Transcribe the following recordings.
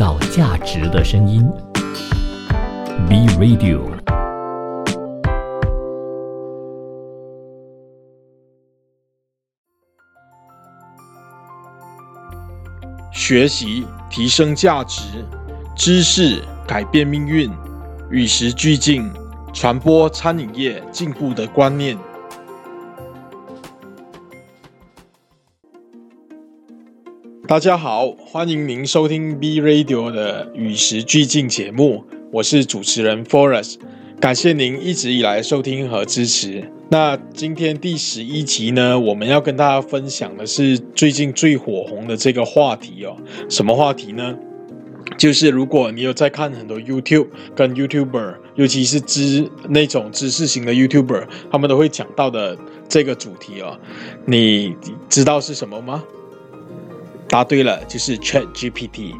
造价值的声音。B Radio。学习提升价值，知识改变命运，与时俱进，传播餐饮业进步的观念。大家好，欢迎您收听 B Radio 的与时俱进节目，我是主持人 Forest，感谢您一直以来收听和支持。那今天第十一集呢，我们要跟大家分享的是最近最火红的这个话题哦。什么话题呢？就是如果你有在看很多 YouTube 跟 YouTuber，尤其是知那种知识型的 YouTuber，他们都会讲到的这个主题哦，你知道是什么吗？答对了，就是 Chat GPT。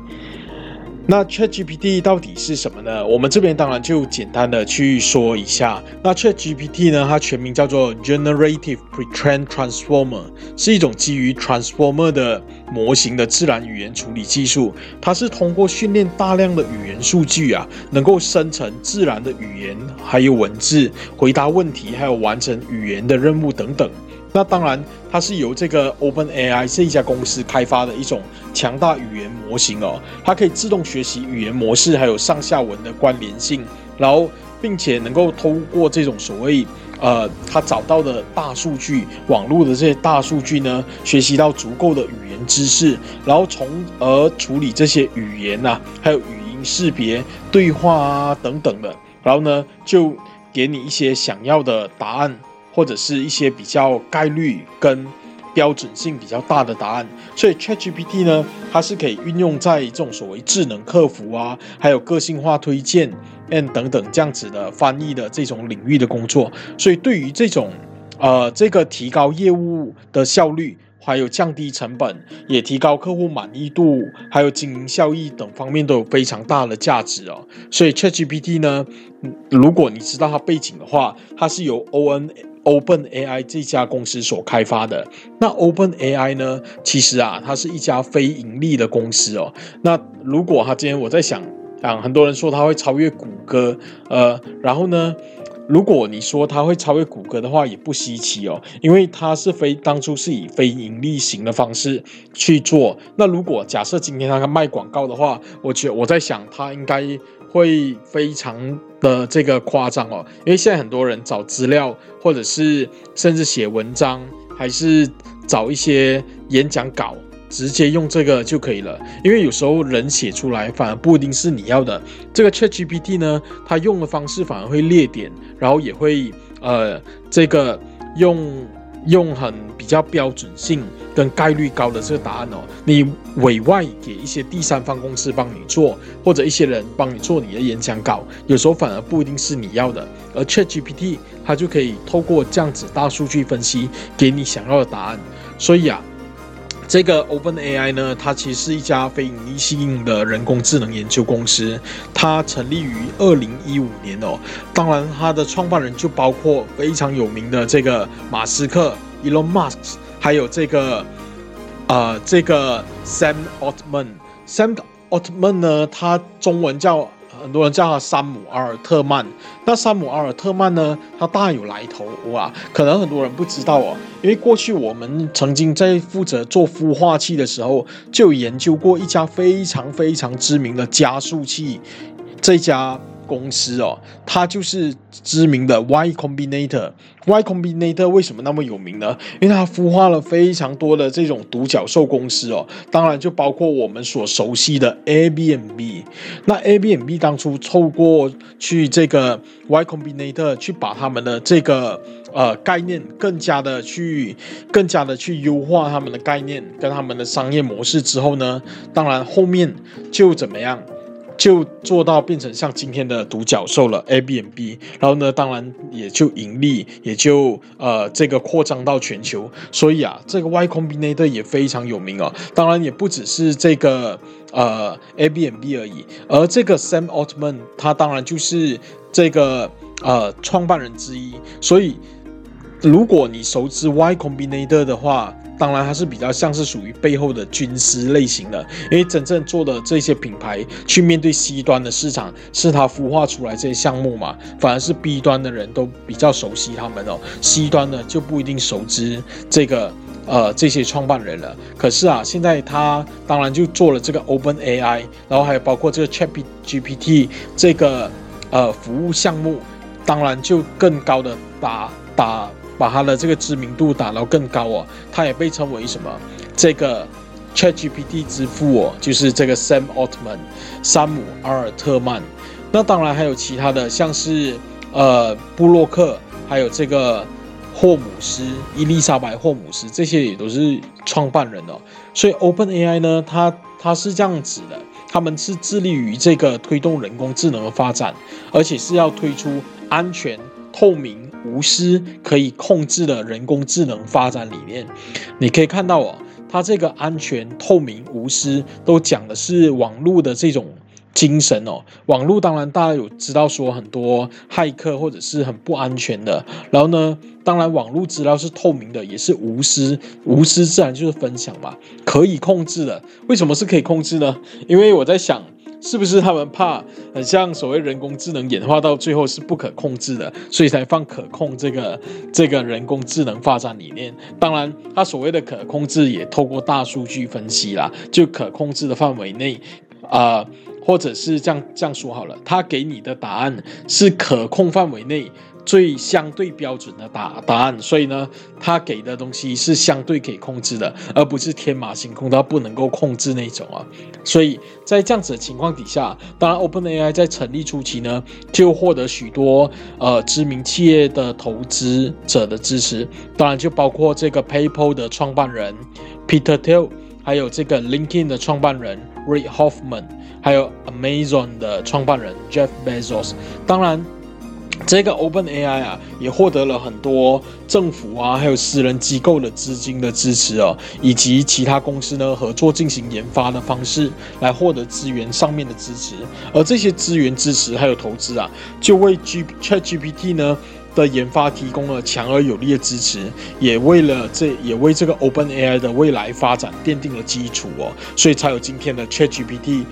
那 Chat GPT 到底是什么呢？我们这边当然就简单的去说一下。那 Chat GPT 呢，它全名叫做 Generative Pre-trained Transformer，是一种基于 Transformer 的模型的自然语言处理技术。它是通过训练大量的语言数据啊，能够生成自然的语言，还有文字，回答问题，还有完成语言的任务等等。那当然，它是由这个 OpenAI 这一家公司开发的一种强大语言模型哦，它可以自动学习语言模式，还有上下文的关联性，然后并且能够通过这种所谓呃，它找到的大数据网络的这些大数据呢，学习到足够的语言知识，然后从而处理这些语言呐，还有语音识别、对话啊等等的，然后呢，就给你一些想要的答案。或者是一些比较概率跟标准性比较大的答案，所以 ChatGPT 呢，它是可以运用在这种所谓智能客服啊，还有个性化推荐 and 等等这样子的翻译的这种领域的工作。所以对于这种呃这个提高业务的效率，还有降低成本，也提高客户满意度，还有经营效益等方面都有非常大的价值哦。所以 ChatGPT 呢，如果你知道它背景的话，它是由 ON Open AI 这家公司所开发的，那 Open AI 呢？其实啊，它是一家非盈利的公司哦。那如果它今天我在想，啊，很多人说它会超越谷歌，呃，然后呢，如果你说它会超越谷歌的话，也不稀奇哦，因为它是非当初是以非盈利型的方式去做。那如果假设今天它卖广告的话，我觉我在想，它应该。会非常的这个夸张哦，因为现在很多人找资料，或者是甚至写文章，还是找一些演讲稿，直接用这个就可以了。因为有时候人写出来反而不一定是你要的。这个 ChatGPT 呢，它用的方式反而会列点，然后也会呃这个用。用很比较标准性跟概率高的这个答案哦，你委外给一些第三方公司帮你做，或者一些人帮你做你的演讲稿，有时候反而不一定是你要的。而 ChatGPT 它就可以透过这样子大数据分析，给你想要的答案。所以啊。这个 OpenAI 呢，它其实是一家非盈利性的人工智能研究公司，它成立于二零一五年哦。当然，它的创办人就包括非常有名的这个马斯克 Elon Musk，还有这个呃这个 Sam Altman。Sam Altman 呢，他中文叫。很多人叫他山姆阿尔特曼。那山姆阿尔特曼呢？他大有来头哇！可能很多人不知道哦，因为过去我们曾经在负责做孵化器的时候，就研究过一家非常非常知名的加速器，这家。公司哦，它就是知名的 Y Combinator。Y Combinator 为什么那么有名呢？因为它孵化了非常多的这种独角兽公司哦，当然就包括我们所熟悉的 Airbnb。那 Airbnb 当初透过去这个 Y Combinator 去把他们的这个呃概念更加的去更加的去优化他们的概念跟他们的商业模式之后呢，当然后面就怎么样？就做到变成像今天的独角兽了，Airbnb，然后呢，当然也就盈利，也就呃这个扩张到全球。所以啊，这个 Y Combinator 也非常有名哦。当然也不只是这个呃 Airbnb 而已，而这个 Sam Altman 他当然就是这个呃创办人之一。所以如果你熟知 Y Combinator 的话，当然它是比较像是属于背后的军师类型的，因为真正做的这些品牌去面对 C 端的市场，是它孵化出来这些项目嘛，反而是 B 端的人都比较熟悉他们哦，C 端呢就不一定熟知这个。呃，这些创办人了。可是啊，现在他当然就做了这个 Open AI，然后还有包括这个 Chat GPT 这个呃服务项目，当然就更高的打打把他的这个知名度打到更高哦。他也被称为什么？这个 Chat GPT 之父哦，就是这个 Sam Altman，山姆阿尔特曼。那当然还有其他的，像是呃布洛克，还有这个。霍姆斯、伊丽莎白·霍姆斯，这些也都是创办人哦。所以 Open AI 呢，它它是这样子的，他们是致力于这个推动人工智能的发展，而且是要推出安全、透明、无私、可以控制的人工智能发展理念。你可以看到哦，它这个安全、透明、无私都讲的是网络的这种。精神哦，网络当然大家有知道说很多骇客或者是很不安全的，然后呢，当然网络资料是透明的，也是无私，无私自然就是分享嘛，可以控制的。为什么是可以控制呢？因为我在想，是不是他们怕很像所谓人工智能演化到最后是不可控制的，所以才放可控这个这个人工智能发展理念。当然，它所谓的可控制也透过大数据分析啦，就可控制的范围内，啊。或者是这样这样说好了，他给你的答案是可控范围内最相对标准的答答案，所以呢，他给的东西是相对可以控制的，而不是天马行空到不能够控制那种啊。所以在这样子的情况底下，当然 OpenAI 在成立初期呢，就获得许多呃知名企业的投资者的支持，当然就包括这个 PayPal 的创办人 Peter Thiel，还有这个 LinkedIn 的创办人 Reid Hoffman。还有 Amazon 的创办人 Jeff Bezos，当然，这个 Open AI 啊，也获得了很多政府啊，还有私人机构的资金的支持哦，以及其他公司呢合作进行研发的方式来获得资源上面的支持，而这些资源支持还有投资啊，就为 G ChatGPT 呢。的研发提供了强而有力的支持，也为了这也为这个 Open AI 的未来发展奠定了基础哦，所以才有今天的 ChatGPT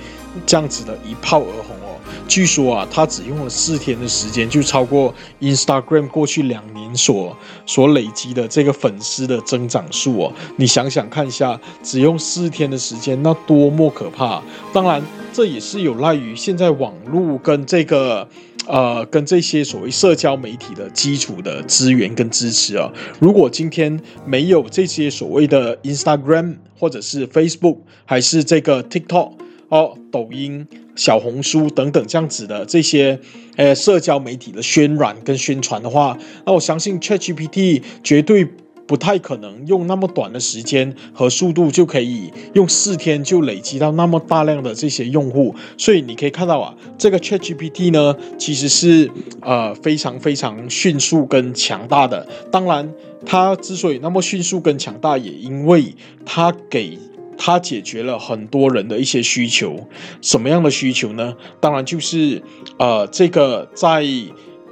这样子的一炮而红哦。据说啊，他只用了四天的时间，就超过 Instagram 过去两年所所累积的这个粉丝的增长数哦。你想想看一下，只用四天的时间，那多么可怕！当然，这也是有赖于现在网络跟这个。呃，跟这些所谓社交媒体的基础的资源跟支持啊，如果今天没有这些所谓的 Instagram 或者是 Facebook，还是这个 TikTok 哦，抖音、小红书等等这样子的这些呃社交媒体的渲染跟宣传的话，那我相信 ChatGPT 绝对。不太可能用那么短的时间和速度就可以用四天就累积到那么大量的这些用户，所以你可以看到啊，这个 ChatGPT 呢其实是呃非常非常迅速跟强大的。当然，它之所以那么迅速跟强大，也因为它给它解决了很多人的一些需求。什么样的需求呢？当然就是呃这个在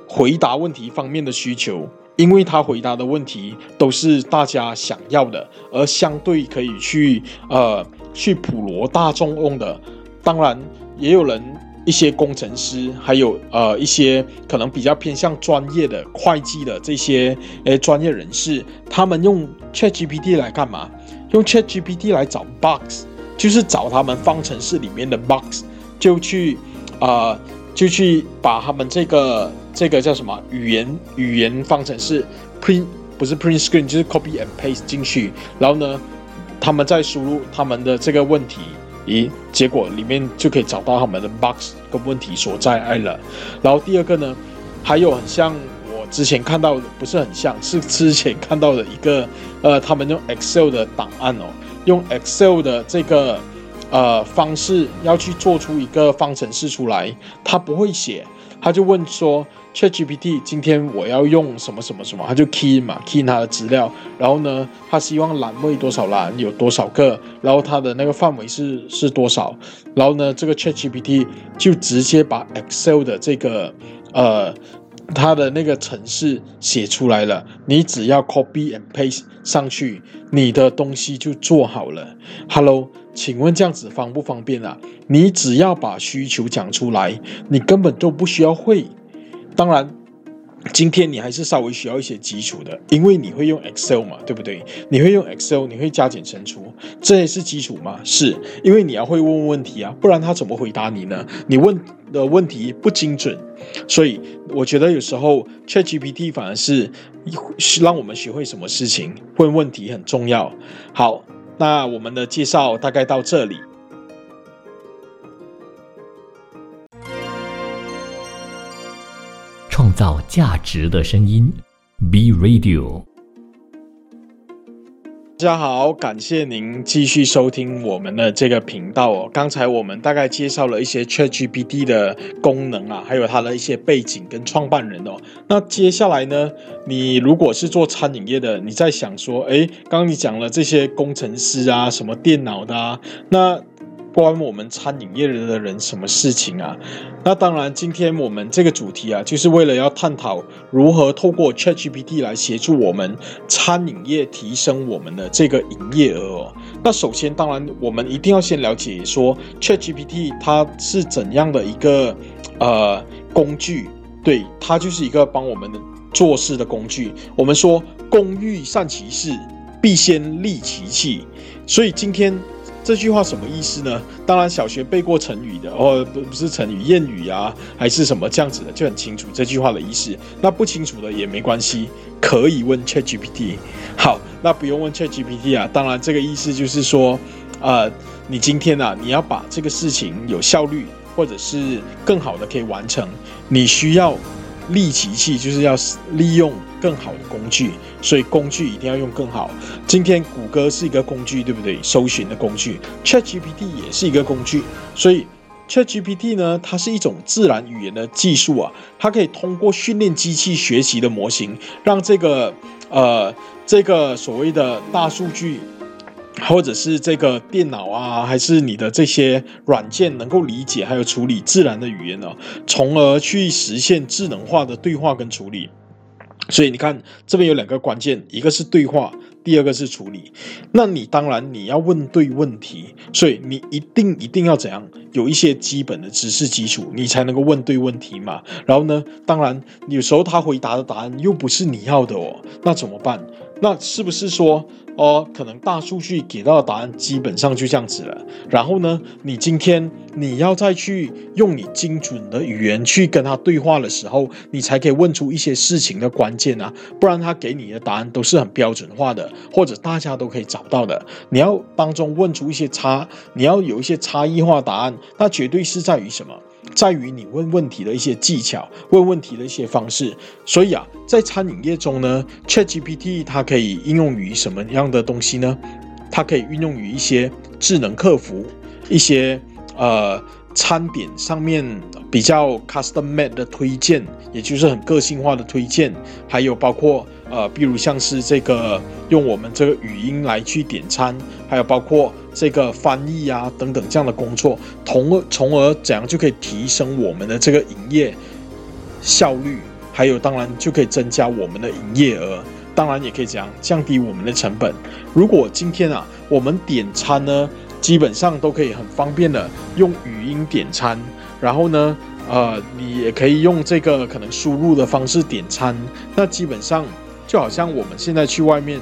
回答问题方面的需求。因为他回答的问题都是大家想要的，而相对可以去呃去普罗大众用的。当然，也有人一些工程师，还有呃一些可能比较偏向专业的会计的这些诶专业人士，他们用 ChatGPT 来干嘛？用 ChatGPT 来找 bugs，就是找他们方程式里面的 bugs，就去啊就去把他们这个。这个叫什么语言语言方程式？print 不是 print screen，就是 copy and paste 进去。然后呢，他们再输入他们的这个问题，咦，结果里面就可以找到他们的 box 跟问题所在了。然后第二个呢，还有很像之前看到的，不是很像，是之前看到的一个，呃，他们用 Excel 的档案哦，用 Excel 的这个呃方式要去做出一个方程式出来，他不会写，他就问说。ChatGPT 今天我要用什么什么什么，他就 key 嘛，key 他的资料，然后呢，他希望栏位多少栏有多少个，然后它的那个范围是是多少，然后呢，这个 ChatGPT 就直接把 Excel 的这个呃它的那个程式写出来了，你只要 copy and paste 上去，你的东西就做好了。Hello，请问这样子方不方便啊？你只要把需求讲出来，你根本就不需要会。当然。今天你还是稍微需要一些基础的，因为你会用 Excel 嘛，对不对？你会用 Excel，你会加减乘除，这也是基础吗？是，因为你要会问问题啊，不然他怎么回答你呢？你问的问题不精准，所以我觉得有时候 ChatGPT 反而是让我们学会什么事情，问问题很重要。好，那我们的介绍大概到这里。创造价值的声音，B Radio。大家好，感谢您继续收听我们的这个频道哦。刚才我们大概介绍了一些 ChatGPT 的功能啊，还有它的一些背景跟创办人哦。那接下来呢，你如果是做餐饮业的，你在想说，哎，刚刚你讲了这些工程师啊，什么电脑的啊，那。关我们餐饮业的人什么事情啊？那当然，今天我们这个主题啊，就是为了要探讨如何透过 ChatGPT 来协助我们餐饮业提升我们的这个营业额。那首先，当然我们一定要先了解说 ChatGPT 它是怎样的一个呃工具，对，它就是一个帮我们做事的工具。我们说工欲善其事，必先利其器，所以今天。这句话什么意思呢？当然，小学背过成语的，哦，不不是成语，谚语啊，还是什么这样子的，就很清楚这句话的意思。那不清楚的也没关系，可以问 ChatGPT。好，那不用问 ChatGPT 啊。当然，这个意思就是说，呃，你今天啊，你要把这个事情有效率，或者是更好的可以完成，你需要。利其器就是要利用更好的工具，所以工具一定要用更好。今天谷歌是一个工具，对不对？搜寻的工具，ChatGPT 也是一个工具。所以 ChatGPT 呢，它是一种自然语言的技术啊，它可以通过训练机器学习的模型，让这个呃这个所谓的大数据。或者是这个电脑啊，还是你的这些软件能够理解还有处理自然的语言呢？从而去实现智能化的对话跟处理。所以你看这边有两个关键，一个是对话，第二个是处理。那你当然你要问对问题，所以你一定一定要怎样有一些基本的知识基础，你才能够问对问题嘛。然后呢，当然有时候他回答的答案又不是你要的哦，那怎么办？那是不是说？哦，可能大数据给到的答案基本上就这样子了。然后呢，你今天你要再去用你精准的语言去跟他对话的时候，你才可以问出一些事情的关键啊。不然他给你的答案都是很标准化的，或者大家都可以找到的。你要当中问出一些差，你要有一些差异化答案，那绝对是在于什么？在于你问问题的一些技巧，问问题的一些方式。所以啊，在餐饮业中呢，ChatGPT 它可以应用于什么样的东西呢？它可以运用于一些智能客服，一些呃餐点上面比较 custom made 的推荐，也就是很个性化的推荐，还有包括。呃，比如像是这个用我们这个语音来去点餐，还有包括这个翻译啊等等这样的工作，从而从而怎样就可以提升我们的这个营业效率，还有当然就可以增加我们的营业额，当然也可以这样降低我们的成本。如果今天啊我们点餐呢，基本上都可以很方便的用语音点餐，然后呢，呃，你也可以用这个可能输入的方式点餐，那基本上。就好像我们现在去外面，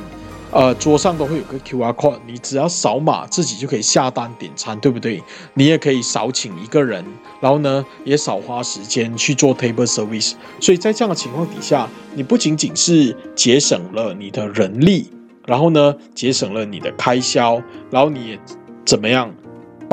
呃，桌上都会有个 Q R code，你只要扫码自己就可以下单点餐，对不对？你也可以少请一个人，然后呢，也少花时间去做 table service。所以在这样的情况底下，你不仅仅是节省了你的人力，然后呢，节省了你的开销，然后你也怎么样？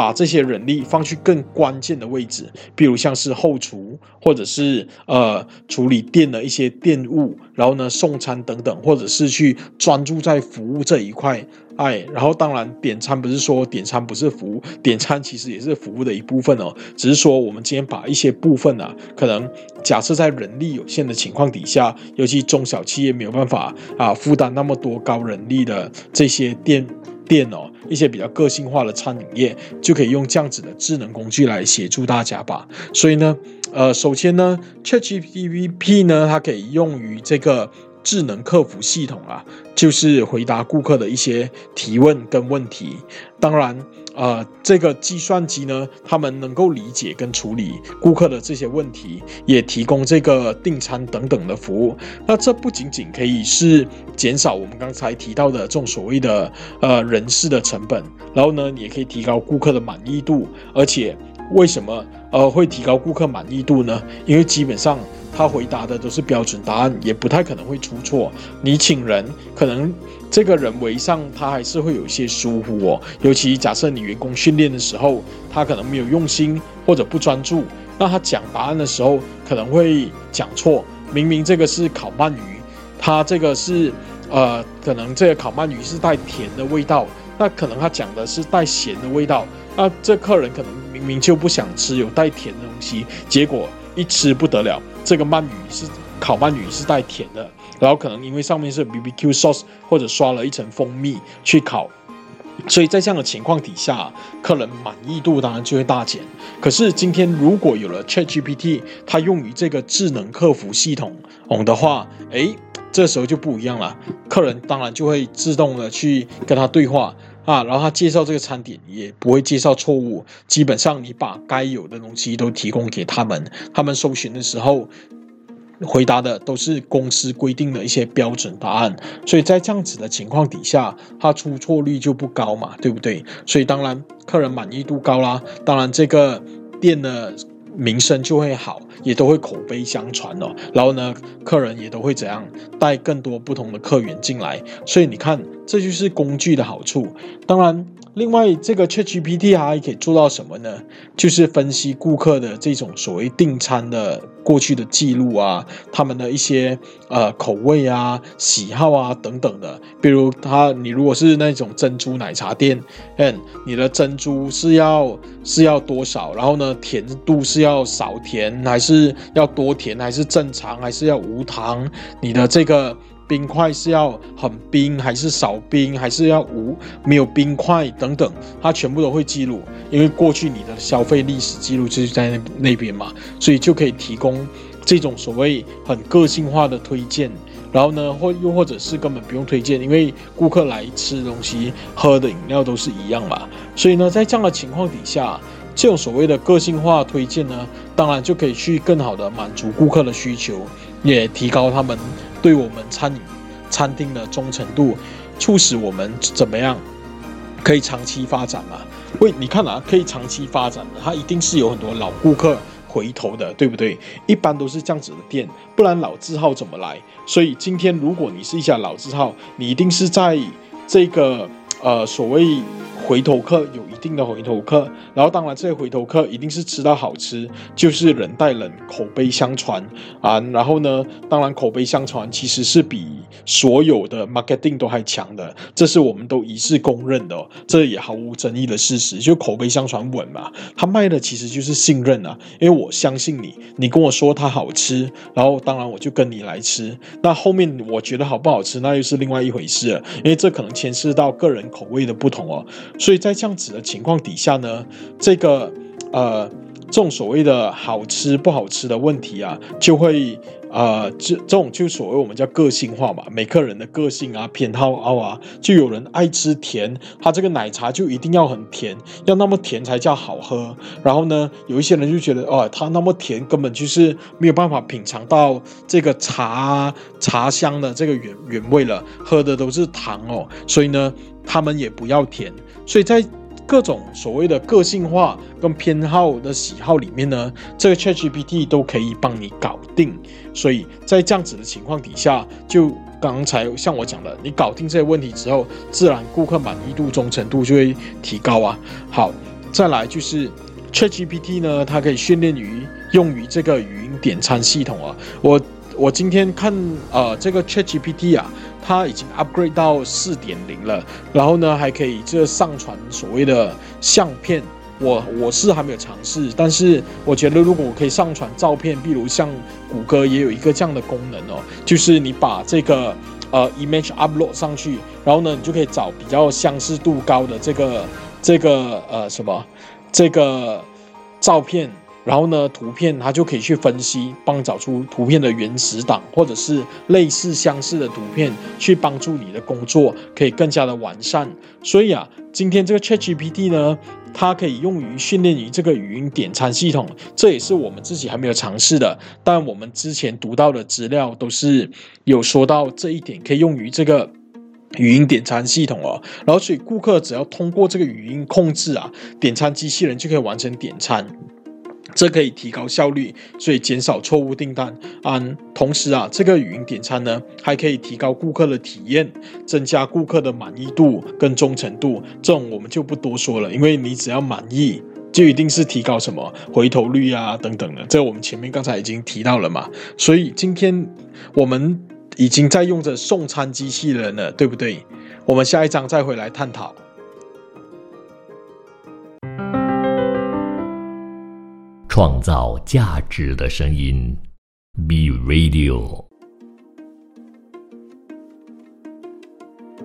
把这些人力放去更关键的位置，比如像是后厨，或者是呃处理店的一些店务，然后呢送餐等等，或者是去专注在服务这一块。哎，然后当然点餐不是说点餐不是服务，点餐其实也是服务的一部分哦。只是说我们今天把一些部分啊，可能假设在人力有限的情况底下，尤其中小企业没有办法啊负担那么多高人力的这些店。店哦，一些比较个性化的餐饮业，就可以用这样子的智能工具来协助大家吧。所以呢，呃，首先呢，ChatGPT 呢，它可以用于这个。智能客服系统啊，就是回答顾客的一些提问跟问题。当然，呃，这个计算机呢，他们能够理解跟处理顾客的这些问题，也提供这个订餐等等的服务。那这不仅仅可以是减少我们刚才提到的这种所谓的呃人事的成本，然后呢，也可以提高顾客的满意度。而且，为什么呃会提高顾客满意度呢？因为基本上。他回答的都是标准答案，也不太可能会出错。你请人，可能这个人为上他还是会有一些疏忽哦。尤其假设你员工训练的时候，他可能没有用心或者不专注，那他讲答案的时候可能会讲错。明明这个是烤鳗鱼，他这个是呃，可能这个烤鳗鱼是带甜的味道，那可能他讲的是带咸的味道。那这客人可能明明就不想吃有带甜的东西，结果一吃不得了。这个鳗鱼是烤鳗鱼是带甜的，然后可能因为上面是 B B Q sauce 或者刷了一层蜂蜜去烤，所以在这样的情况底下，客人满意度当然就会大减。可是今天如果有了 Chat G P T，它用于这个智能客服系统的话，诶，这时候就不一样了。客人当然就会自动的去跟他对话。啊，然后他介绍这个餐点也不会介绍错误，基本上你把该有的东西都提供给他们，他们搜寻的时候回答的都是公司规定的一些标准答案，所以在这样子的情况底下，他出错率就不高嘛，对不对？所以当然客人满意度高啦，当然这个店的。名声就会好，也都会口碑相传哦。然后呢，客人也都会怎样带更多不同的客源进来。所以你看，这就是工具的好处。当然。另外，这个 ChatGPT 还可以做到什么呢？就是分析顾客的这种所谓订餐的过去的记录啊，他们的一些呃口味啊、喜好啊等等的。比如他，你如果是那种珍珠奶茶店，嗯，你的珍珠是要是要多少？然后呢，甜度是要少甜还是要多甜？还是正常还是要无糖？你的这个。冰块是要很冰还是少冰，还是要无没有冰块等等，它全部都会记录，因为过去你的消费历史记录就是在那那边嘛，所以就可以提供这种所谓很个性化的推荐。然后呢，或又或者是根本不用推荐，因为顾客来吃东西、喝的饮料都是一样嘛。所以呢，在这样的情况底下，这种所谓的个性化推荐呢，当然就可以去更好的满足顾客的需求，也提高他们。对我们餐饮餐厅的忠诚度，促使我们怎么样可以长期发展嘛？喂，你看啊，可以长期发展的，它一定是有很多老顾客回头的，对不对？一般都是这样子的店，不然老字号怎么来？所以今天如果你是一家老字号，你一定是在这个呃所谓。回头客有一定的回头客，然后当然这些回头客一定是吃到好吃，就是人带人，口碑相传啊。然后呢，当然口碑相传其实是比所有的 marketing 都还强的，这是我们都一致公认的，这也毫无争议的事实。就口碑相传稳嘛，他卖的其实就是信任啊，因为我相信你，你跟我说它好吃，然后当然我就跟你来吃。那后面我觉得好不好吃，那又是另外一回事了，因为这可能牵涉到个人口味的不同哦。所以在这样子的情况底下呢，这个呃，这种所谓的好吃不好吃的问题啊，就会呃，这这种就所谓我们叫个性化嘛，每个人的个性啊、偏好啊，就有人爱吃甜，他这个奶茶就一定要很甜，要那么甜才叫好喝。然后呢，有一些人就觉得哦，它那么甜，根本就是没有办法品尝到这个茶茶香的这个原原味了，喝的都是糖哦，所以呢。他们也不要甜，所以在各种所谓的个性化跟偏好的喜好里面呢，这个 ChatGPT 都可以帮你搞定。所以在这样子的情况底下，就刚才像我讲的，你搞定这些问题之后，自然顾客满意度、忠诚度就会提高啊。好，再来就是 ChatGPT 呢，它可以训练于用于这个语音点餐系统啊。我我今天看呃这个 ChatGPT 啊。它已经 upgrade 到四点零了，然后呢，还可以这上传所谓的相片。我我是还没有尝试，但是我觉得如果我可以上传照片，比如像谷歌也有一个这样的功能哦，就是你把这个呃 image upload 上去，然后呢，你就可以找比较相似度高的这个这个呃什么这个照片。然后呢，图片它就可以去分析，帮找出图片的原始档，或者是类似相似的图片，去帮助你的工作可以更加的完善。所以啊，今天这个 ChatGPT 呢，它可以用于训练于这个语音点餐系统，这也是我们自己还没有尝试的。但我们之前读到的资料都是有说到这一点可以用于这个语音点餐系统哦。然后所以顾客只要通过这个语音控制啊，点餐机器人就可以完成点餐。这可以提高效率，所以减少错误订单。嗯，同时啊，这个语音点餐呢，还可以提高顾客的体验，增加顾客的满意度跟忠诚度。这种我们就不多说了，因为你只要满意，就一定是提高什么回头率啊等等的。这我们前面刚才已经提到了嘛。所以今天我们已经在用着送餐机器人了，对不对？我们下一章再回来探讨。创造价值的声音，B Radio。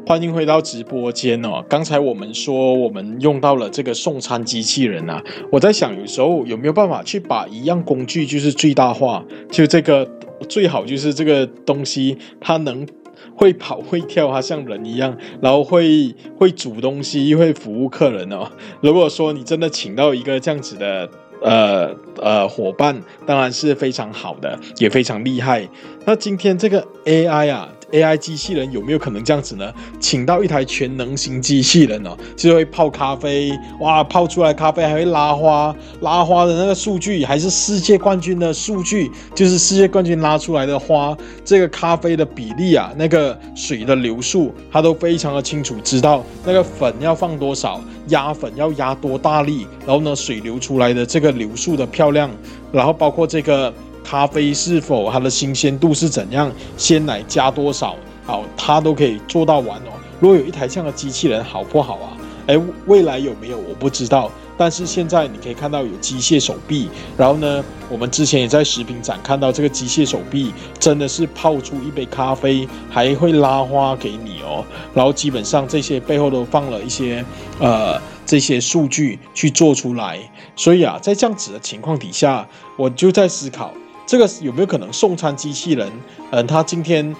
欢迎回到直播间哦。刚才我们说我们用到了这个送餐机器人啊，我在想有时候有没有办法去把一样工具就是最大化，就这个最好就是这个东西它能会跑会跳，它像人一样，然后会会煮东西，会服务客人哦。如果说你真的请到一个这样子的。呃呃，伙伴当然是非常好的，也非常厉害。那今天这个 AI 啊。AI 机器人有没有可能这样子呢？请到一台全能型机器人哦，就会泡咖啡，哇，泡出来咖啡还会拉花，拉花的那个数据还是世界冠军的数据，就是世界冠军拉出来的花，这个咖啡的比例啊，那个水的流速，它都非常的清楚知道，那个粉要放多少，压粉要压多大力，然后呢，水流出来的这个流速的漂亮，然后包括这个。咖啡是否它的新鲜度是怎样？鲜奶加多少？好，它都可以做到完哦。如果有一台这样的机器人，好不好啊？哎，未来有没有我不知道。但是现在你可以看到有机械手臂，然后呢，我们之前也在食品展看到这个机械手臂真的是泡出一杯咖啡，还会拉花给你哦。然后基本上这些背后都放了一些呃这些数据去做出来。所以啊，在这样子的情况底下，我就在思考。这个有没有可能送餐机器人？嗯，他今天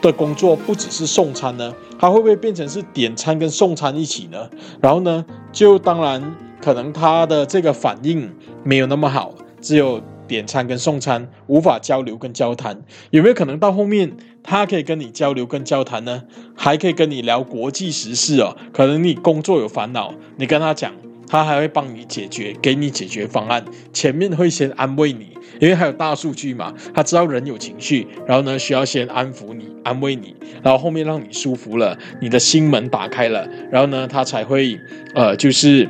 的工作不只是送餐呢，他会不会变成是点餐跟送餐一起呢？然后呢，就当然可能他的这个反应没有那么好，只有点餐跟送餐，无法交流跟交谈。有没有可能到后面他可以跟你交流跟交谈呢？还可以跟你聊国际时事哦？可能你工作有烦恼，你跟他讲。他还会帮你解决，给你解决方案。前面会先安慰你，因为还有大数据嘛，他知道人有情绪，然后呢需要先安抚你、安慰你，然后后面让你舒服了，你的心门打开了，然后呢他才会呃就是。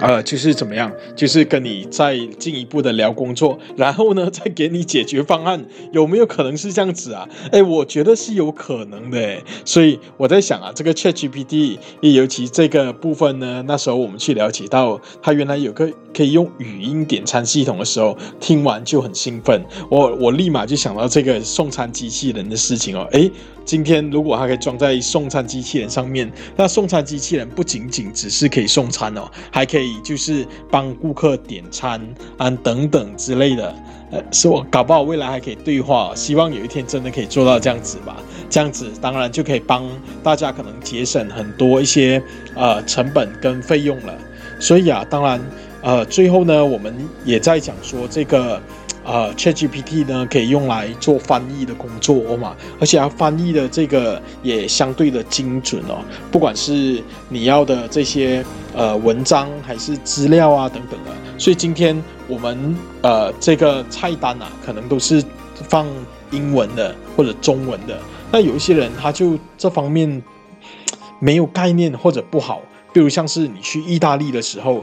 呃，就是怎么样？就是跟你再进一步的聊工作，然后呢，再给你解决方案，有没有可能是这样子啊？哎，我觉得是有可能的。所以我在想啊，这个 ChatGPT，尤其这个部分呢，那时候我们去了解到，它原来有个可以用语音点餐系统的时候，听完就很兴奋。我我立马就想到这个送餐机器人的事情哦。哎，今天如果它可以装在送餐机器人上面，那送餐机器人不仅仅只是可以送餐哦，还可。可以就是帮顾客点餐啊等等之类的，呃，是我搞不好未来还可以对话，希望有一天真的可以做到这样子吧。这样子当然就可以帮大家可能节省很多一些呃成本跟费用了。所以啊，当然呃最后呢，我们也在讲说这个。呃，ChatGPT 呢可以用来做翻译的工作哦嘛，而且它翻译的这个也相对的精准哦。不管是你要的这些呃文章还是资料啊等等的，所以今天我们呃这个菜单啊，可能都是放英文的或者中文的。那有一些人他就这方面没有概念或者不好，比如像是你去意大利的时候，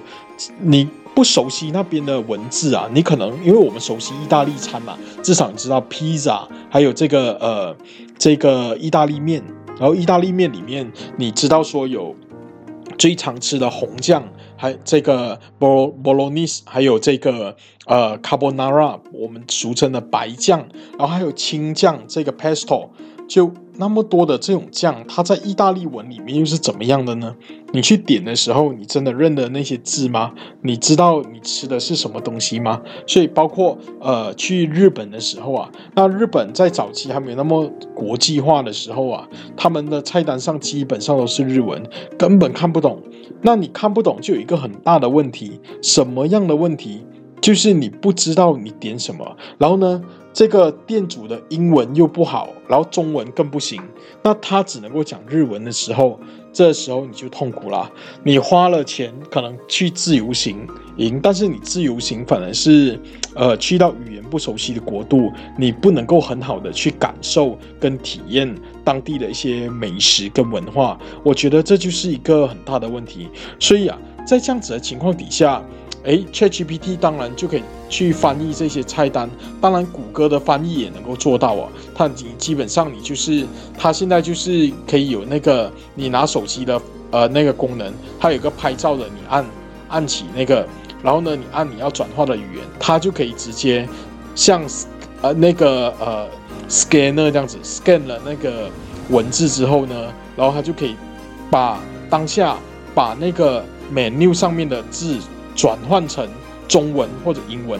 你。不熟悉那边的文字啊，你可能因为我们熟悉意大利餐嘛，至少你知道披萨，还有这个呃这个意大利面，然后意大利面里面你知道说有最常吃的红酱，还这个 bolognese，还有这个呃 carbonara，我们俗称的白酱，然后还有青酱这个 pesto，就那么多的这种酱，它在意大利文里面又是怎么样的呢？你去点的时候，你真的认得那些字吗？你知道你吃的是什么东西吗？所以包括呃去日本的时候啊，那日本在早期还没有那么国际化的时候啊，他们的菜单上基本上都是日文，根本看不懂。那你看不懂就有一个很大的问题，什么样的问题？就是你不知道你点什么，然后呢，这个店主的英文又不好，然后中文更不行，那他只能够讲日文的时候，这时候你就痛苦了。你花了钱可能去自由行营，但是你自由行反而是，呃，去到语言不熟悉的国度，你不能够很好的去感受跟体验当地的一些美食跟文化。我觉得这就是一个很大的问题。所以啊，在这样子的情况底下。哎，ChatGPT 当然就可以去翻译这些菜单，当然谷歌的翻译也能够做到啊。它你基本上你就是它现在就是可以有那个你拿手机的呃那个功能，它有个拍照的，你按按起那个，然后呢你按你要转化的语言，它就可以直接像呃那个呃 scanner 这样子 scan 了那个文字之后呢，然后它就可以把当下把那个 menu 上面的字。转换成中文或者英文，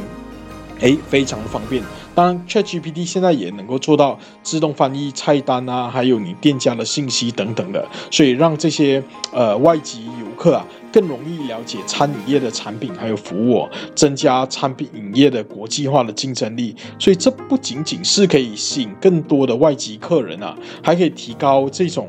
哎，非常方便。当然，ChatGPT 现在也能够做到自动翻译菜单啊，还有你店家的信息等等的，所以让这些呃外籍游客啊更容易了解餐饮业的产品还有服务，增加餐饮业的国际化的竞争力。所以这不仅仅是可以吸引更多的外籍客人啊，还可以提高这种。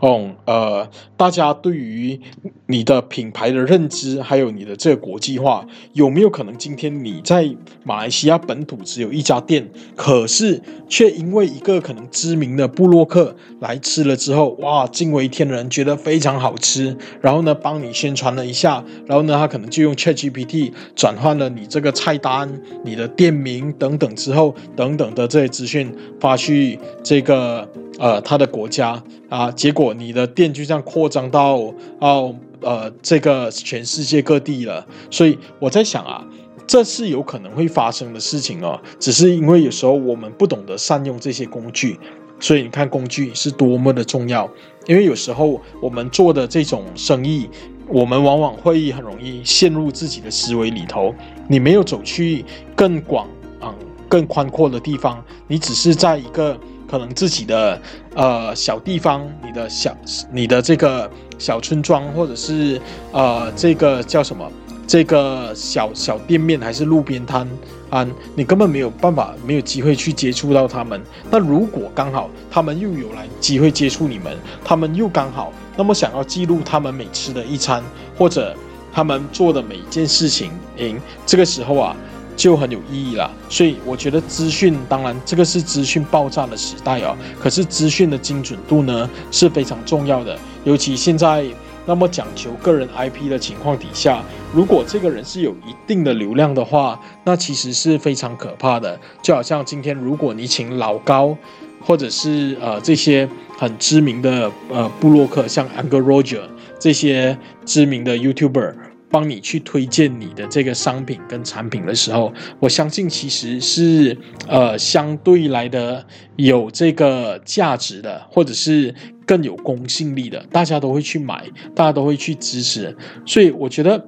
哦，呃，大家对于你的品牌的认知，还有你的这个国际化，有没有可能今天你在马来西亚本土只有一家店，可是却因为一个可能知名的布洛克来吃了之后，哇，惊为天人，觉得非常好吃，然后呢，帮你宣传了一下，然后呢，他可能就用 ChatGPT 转换了你这个菜单、你的店名等等之后，等等的这些资讯发去这个。呃，他的国家啊，结果你的店就这样扩张到哦，呃，这个全世界各地了。所以我在想啊，这是有可能会发生的事情哦。只是因为有时候我们不懂得善用这些工具，所以你看工具是多么的重要。因为有时候我们做的这种生意，我们往往会很容易陷入自己的思维里头，你没有走去更广啊、更宽阔的地方，你只是在一个。可能自己的呃小地方，你的小你的这个小村庄，或者是呃这个叫什么这个小小店面，还是路边摊啊，你根本没有办法，没有机会去接触到他们。那如果刚好他们又有来机会接触你们，他们又刚好那么想要记录他们每吃的一餐，或者他们做的每一件事情，诶，这个时候啊。就很有意义了，所以我觉得资讯，当然这个是资讯爆炸的时代哦。可是资讯的精准度呢是非常重要的，尤其现在那么讲求个人 IP 的情况底下，如果这个人是有一定的流量的话，那其实是非常可怕的。就好像今天如果你请老高，或者是呃这些很知名的呃布洛克，像 Angry Roger 这些知名的 YouTuber。帮你去推荐你的这个商品跟产品的时候，我相信其实是呃相对来的有这个价值的，或者是更有公信力的，大家都会去买，大家都会去支持。所以我觉得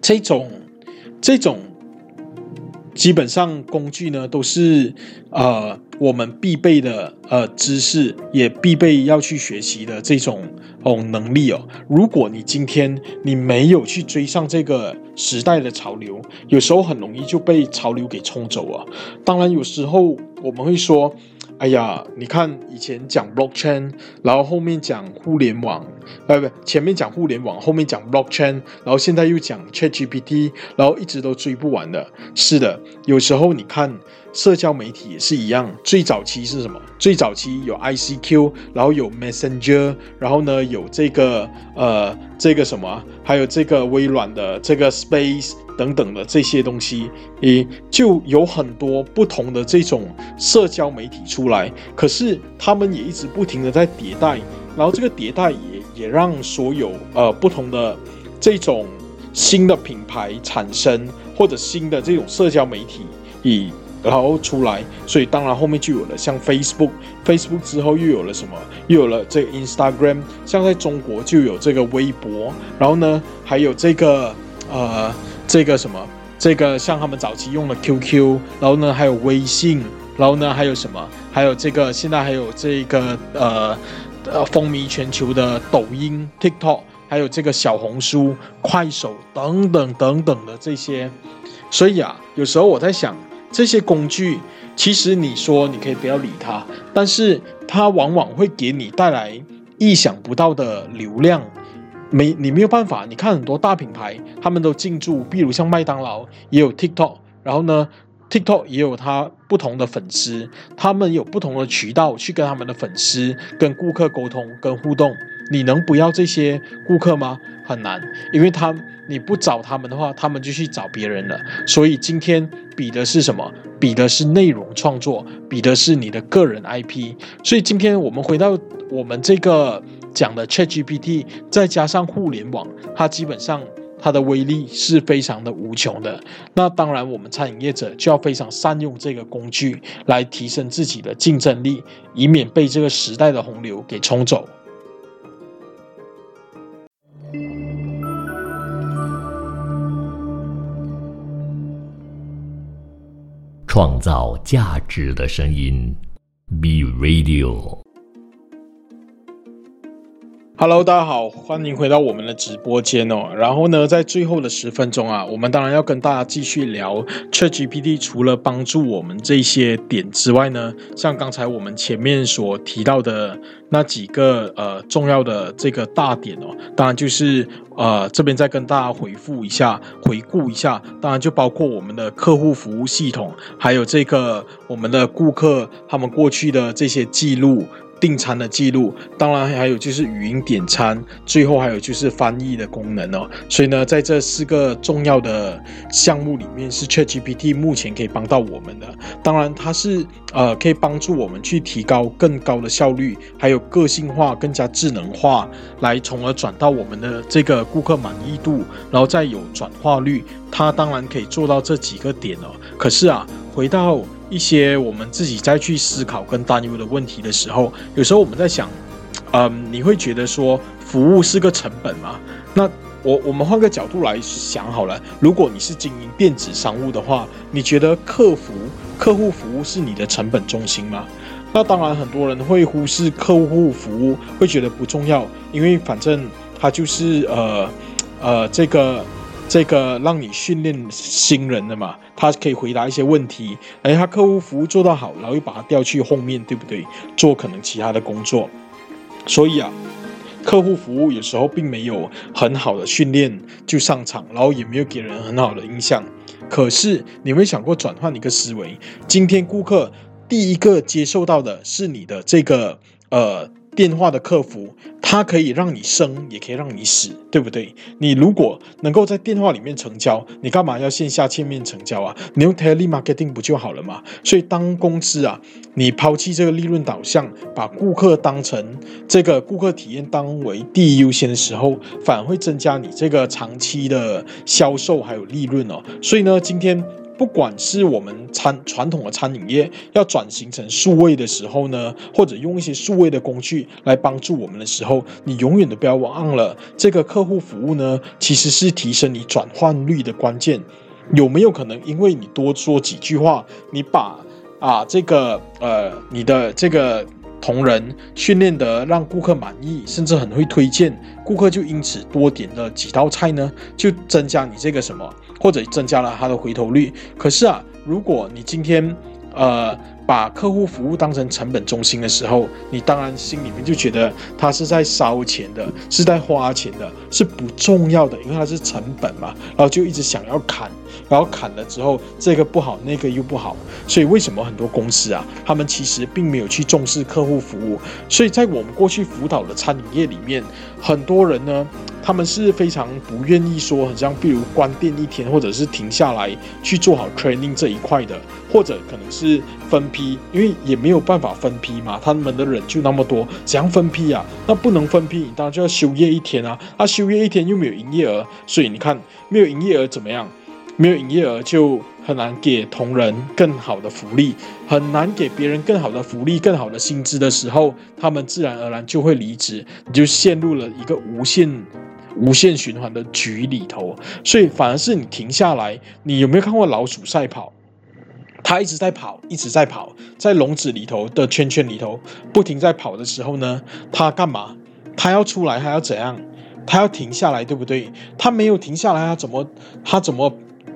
这种这种基本上工具呢，都是呃。我们必备的呃知识，也必备要去学习的这种哦能力哦。如果你今天你没有去追上这个时代的潮流，有时候很容易就被潮流给冲走啊。当然，有时候我们会说。哎呀，你看以前讲 blockchain，然后后面讲互联网，呃不，前面讲互联网，后面讲 blockchain，然后现在又讲 ChatGPT，然后一直都追不完的。是的，有时候你看社交媒体也是一样，最早期是什么？最早期有 ICQ，然后有 Messenger，然后呢有这个呃这个什么，还有这个微软的这个 Space。等等的这些东西，诶，就有很多不同的这种社交媒体出来，可是他们也一直不停的在迭代，然后这个迭代也也让所有呃不同的这种新的品牌产生，或者新的这种社交媒体以然后出来，所以当然后面就有了像 Facebook，Facebook 之后又有了什么？又有了这个 Instagram，像在中国就有这个微博，然后呢还有这个呃这个什么？这个像他们早期用的 QQ，然后呢还有微信，然后呢还有什么？还有这个现在还有这个呃呃风靡全球的抖音、TikTok，还有这个小红书、快手等等等等的这些。所以啊，有时候我在想，这些工具其实你说你可以不要理它，但是它往往会给你带来意想不到的流量。没，你没有办法。你看很多大品牌，他们都进驻，比如像麦当劳也有 TikTok，然后呢，TikTok 也有它不同的粉丝，他们有不同的渠道去跟他们的粉丝、跟顾客沟通、跟互动。你能不要这些顾客吗？很难，因为他你不找他们的话，他们就去找别人了。所以今天比的是什么？比的是内容创作，比的是你的个人 IP。所以今天我们回到我们这个。讲的 ChatGPT 再加上互联网，它基本上它的威力是非常的无穷的。那当然，我们餐饮业者就要非常善用这个工具来提升自己的竞争力，以免被这个时代的洪流给冲走。创造价值的声音，B Radio。Hello，大家好，欢迎回到我们的直播间哦。然后呢，在最后的十分钟啊，我们当然要跟大家继续聊 ChatGPT。除了帮助我们这些点之外呢，像刚才我们前面所提到的那几个呃重要的这个大点哦，当然就是呃这边再跟大家回复一下、回顾一下。当然就包括我们的客户服务系统，还有这个我们的顾客他们过去的这些记录。订餐的记录，当然还有就是语音点餐，最后还有就是翻译的功能哦。所以呢，在这四个重要的项目里面，是 ChatGPT 目前可以帮到我们的。当然，它是呃可以帮助我们去提高更高的效率，还有个性化、更加智能化，来从而转到我们的这个顾客满意度，然后再有转化率。它当然可以做到这几个点哦。可是啊，回到一些我们自己再去思考跟担忧的问题的时候，有时候我们在想，嗯，你会觉得说服务是个成本吗？那我我们换个角度来想好了，如果你是经营电子商务的话，你觉得客服客户服务是你的成本中心吗？那当然，很多人会忽视客户服务，会觉得不重要，因为反正它就是呃呃这个。这个让你训练新人的嘛，他可以回答一些问题，哎，他客户服务做得好，然后又把他调去后面对不对？做可能其他的工作，所以啊，客户服务有时候并没有很好的训练就上场，然后也没有给人很好的印象。可是你有没有想过转换一个思维？今天顾客第一个接受到的是你的这个呃。电话的客服，它可以让你生，也可以让你死，对不对？你如果能够在电话里面成交，你干嘛要线下见面成交啊？你用 telemarketing 不就好了吗？所以，当公司啊，你抛弃这个利润导向，把顾客当成这个顾客体验当为第一优先的时候，反而会增加你这个长期的销售还有利润哦。所以呢，今天。不管是我们餐传统的餐饮业要转型成数位的时候呢，或者用一些数位的工具来帮助我们的时候，你永远都不要忘了这个客户服务呢，其实是提升你转换率的关键。有没有可能因为你多说几句话，你把啊这个呃你的这个同仁训练得让顾客满意，甚至很会推荐，顾客就因此多点了几道菜呢？就增加你这个什么？或者增加了他的回头率。可是啊，如果你今天，呃，把客户服务当成成本中心的时候，你当然心里面就觉得他是在烧钱的，是在花钱的，是不重要的，因为它是成本嘛。然后就一直想要砍，然后砍了之后，这个不好，那个又不好。所以为什么很多公司啊，他们其实并没有去重视客户服务？所以在我们过去辅导的餐饮业里面，很多人呢。他们是非常不愿意说，很像比如关店一天，或者是停下来去做好 training 这一块的，或者可能是分批，因为也没有办法分批嘛，他们的人就那么多，怎样分批啊？那不能分批，你当然就要休业一天啊！那休业一天又没有营业额，所以你看没有营业额怎么样？没有营业额就很难给同仁更好的福利，很难给别人更好的福利、更好的薪资的时候，他们自然而然就会离职，你就陷入了一个无限、无限循环的局里头。所以反而是你停下来，你有没有看过老鼠赛跑？它一直在跑，一直在跑，在笼子里头的圈圈里头不停在跑的时候呢，它干嘛？它要出来，它要怎样？它要停下来，对不对？它没有停下来，它怎么？它怎么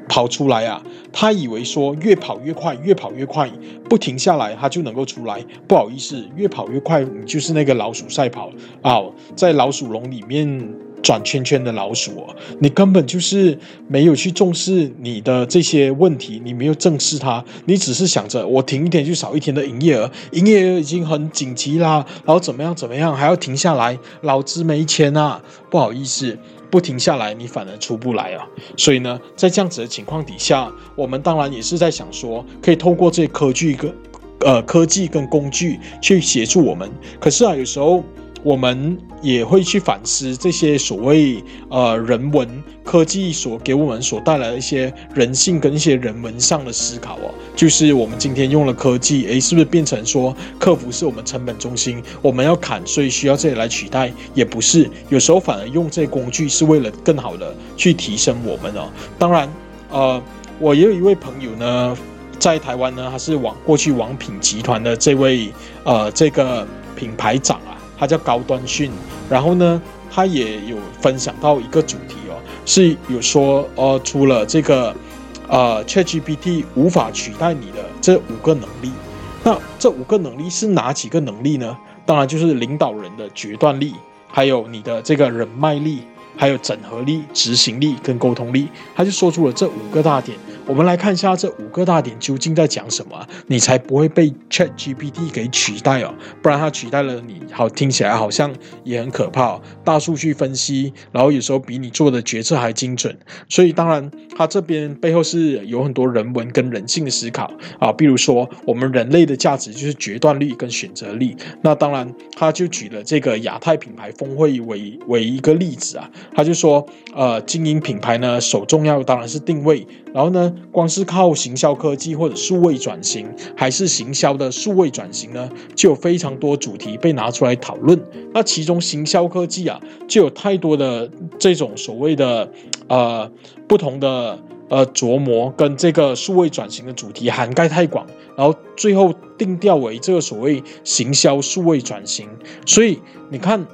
跑出来啊？他以为说越跑越快，越跑越快，不停下来，它就能够出来。不好意思，越跑越快，你就是那个老鼠赛跑啊，在老鼠笼里面。转圈圈的老鼠哦，你根本就是没有去重视你的这些问题，你没有正视它，你只是想着我停一天就少一天的营业额，营业额已经很紧急啦，然后怎么样怎么样还要停下来，老子没钱啊！不好意思，不停下来你反而出不来啊。所以呢，在这样子的情况底下，我们当然也是在想说，可以透过这些科技跟呃科技跟工具去协助我们。可是啊，有时候。我们也会去反思这些所谓呃人文科技所给我们所带来的一些人性跟一些人文上的思考哦，就是我们今天用了科技，诶，是不是变成说客服是我们成本中心，我们要砍，所以需要这里来取代？也不是，有时候反而用这些工具是为了更好的去提升我们哦。当然，呃，我也有一位朋友呢，在台湾呢，他是网过去王品集团的这位呃这个品牌长啊。他叫高端训，然后呢，他也有分享到一个主题哦，是有说，呃，除了这个，呃，ChatGPT 无法取代你的这五个能力，那这五个能力是哪几个能力呢？当然就是领导人的决断力，还有你的这个人脉力，还有整合力、执行力跟沟通力。他就说出了这五个大点。我们来看一下这五个大点究竟在讲什么，你才不会被 Chat GPT 给取代哦，不然它取代了你，好听起来好像也很可怕。大数据分析，然后有时候比你做的决策还精准，所以当然它这边背后是有很多人文跟人性的思考啊，比如说我们人类的价值就是决断力跟选择力。那当然他就举了这个亚太品牌峰会为为一个例子啊，他就说呃，经营品牌呢，首重要当然是定位，然后呢。光是靠行销科技或者数位转型，还是行销的数位转型呢？就有非常多主题被拿出来讨论。那其中行销科技啊，就有太多的这种所谓的呃不同的呃琢磨，跟这个数位转型的主题涵盖太广，然后最后定调为这个所谓行销数位转型。所以你看，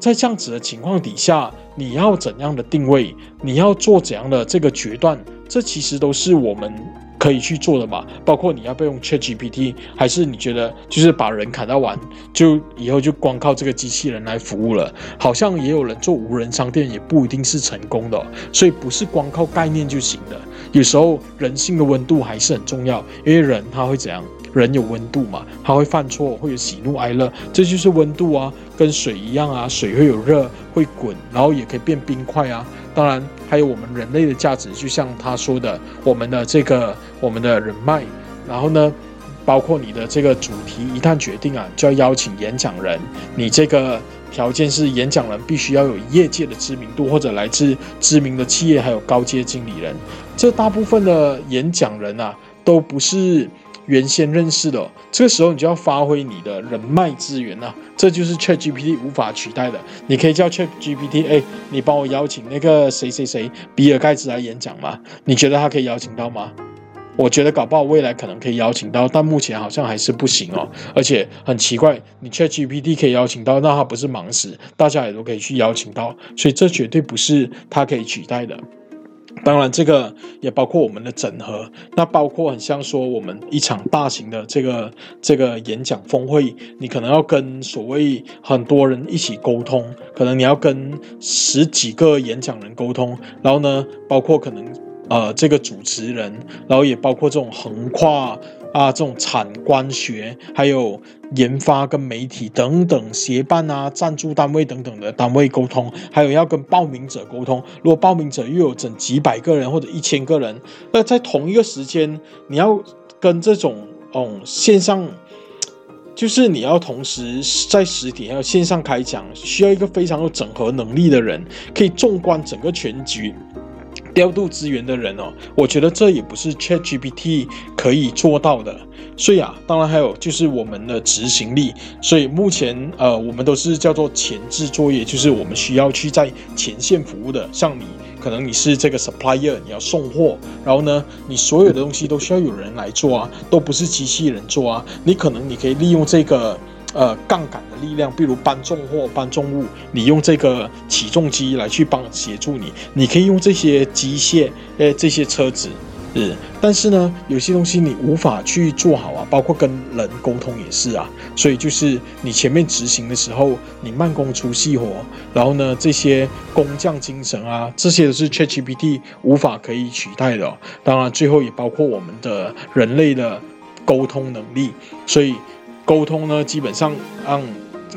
在这样子的情况底下，你要怎样的定位？你要做怎样的这个决断？这其实都是我们可以去做的嘛，包括你要不要用 ChatGPT，还是你觉得就是把人砍到完，就以后就光靠这个机器人来服务了？好像也有人做无人商店，也不一定是成功的，所以不是光靠概念就行的。有时候人性的温度还是很重要，因为人他会怎样？人有温度嘛，他会犯错，会有喜怒哀乐，这就是温度啊，跟水一样啊，水会有热，会滚，然后也可以变冰块啊。当然，还有我们人类的价值，就像他说的，我们的这个我们的人脉，然后呢，包括你的这个主题，一旦决定啊，就要邀请演讲人。你这个条件是演讲人必须要有业界的知名度，或者来自知名的企业，还有高阶经理人。这大部分的演讲人啊，都不是。原先认识的，这个时候你就要发挥你的人脉资源啊，这就是 Chat GPT 无法取代的。你可以叫 Chat GPT，哎，你帮我邀请那个谁谁谁，比尔盖茨来演讲吗？你觉得他可以邀请到吗？我觉得搞不好未来可能可以邀请到，但目前好像还是不行哦。而且很奇怪，你 Chat GPT 可以邀请到，那他不是忙死？大家也都可以去邀请到，所以这绝对不是他可以取代的。当然，这个也包括我们的整合，那包括很像说我们一场大型的这个这个演讲峰会，你可能要跟所谓很多人一起沟通，可能你要跟十几个演讲人沟通，然后呢，包括可能呃这个主持人，然后也包括这种横跨。啊，这种产官学，还有研发跟媒体等等协办啊，赞助单位等等的单位沟通，还有要跟报名者沟通。如果报名者又有整几百个人或者一千个人，那在同一个时间，你要跟这种哦线上，就是你要同时在实体还有线上开讲，需要一个非常有整合能力的人，可以纵观整个全局。调度资源的人哦，我觉得这也不是 ChatGPT 可以做到的。所以啊，当然还有就是我们的执行力。所以目前呃，我们都是叫做前置作业，就是我们需要去在前线服务的。像你可能你是这个 supplier，你要送货，然后呢，你所有的东西都需要有人来做啊，都不是机器人做啊。你可能你可以利用这个。呃，杠杆的力量，比如搬重货、搬重物，你用这个起重机来去帮协助你，你可以用这些机械，呃，这些车子，是。但是呢，有些东西你无法去做好啊，包括跟人沟通也是啊。所以就是你前面执行的时候，你慢工出细活，然后呢，这些工匠精神啊，这些都是 ChatGPT 无法可以取代的。当然，最后也包括我们的人类的沟通能力，所以。沟通呢，基本上按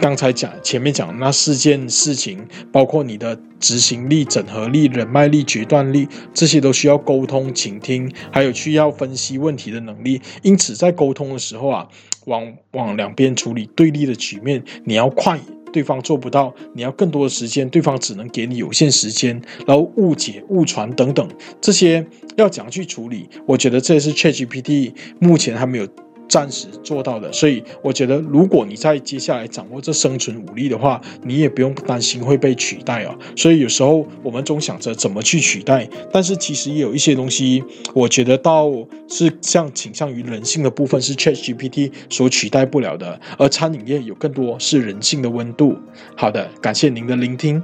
刚才讲前面讲那四件事情，包括你的执行力、整合力、人脉力、决断力，这些都需要沟通、倾听，还有需要分析问题的能力。因此，在沟通的时候啊，往往两边处理对立的局面，你要快，对方做不到；你要更多的时间，对方只能给你有限时间。然后误解、误传等等，这些要怎样去处理？我觉得这是 ChatGPT 目前还没有。暂时做到的，所以我觉得，如果你在接下来掌握这生存武力的话，你也不用担心会被取代哦。所以有时候我们总想着怎么去取代，但是其实也有一些东西，我觉得倒是像倾向于人性的部分是 ChatGPT 所取代不了的，而餐饮业有更多是人性的温度。好的，感谢您的聆听，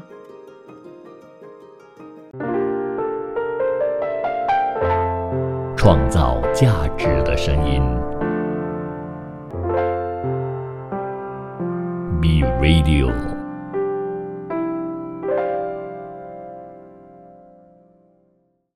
创造价值的声音。Be Radio。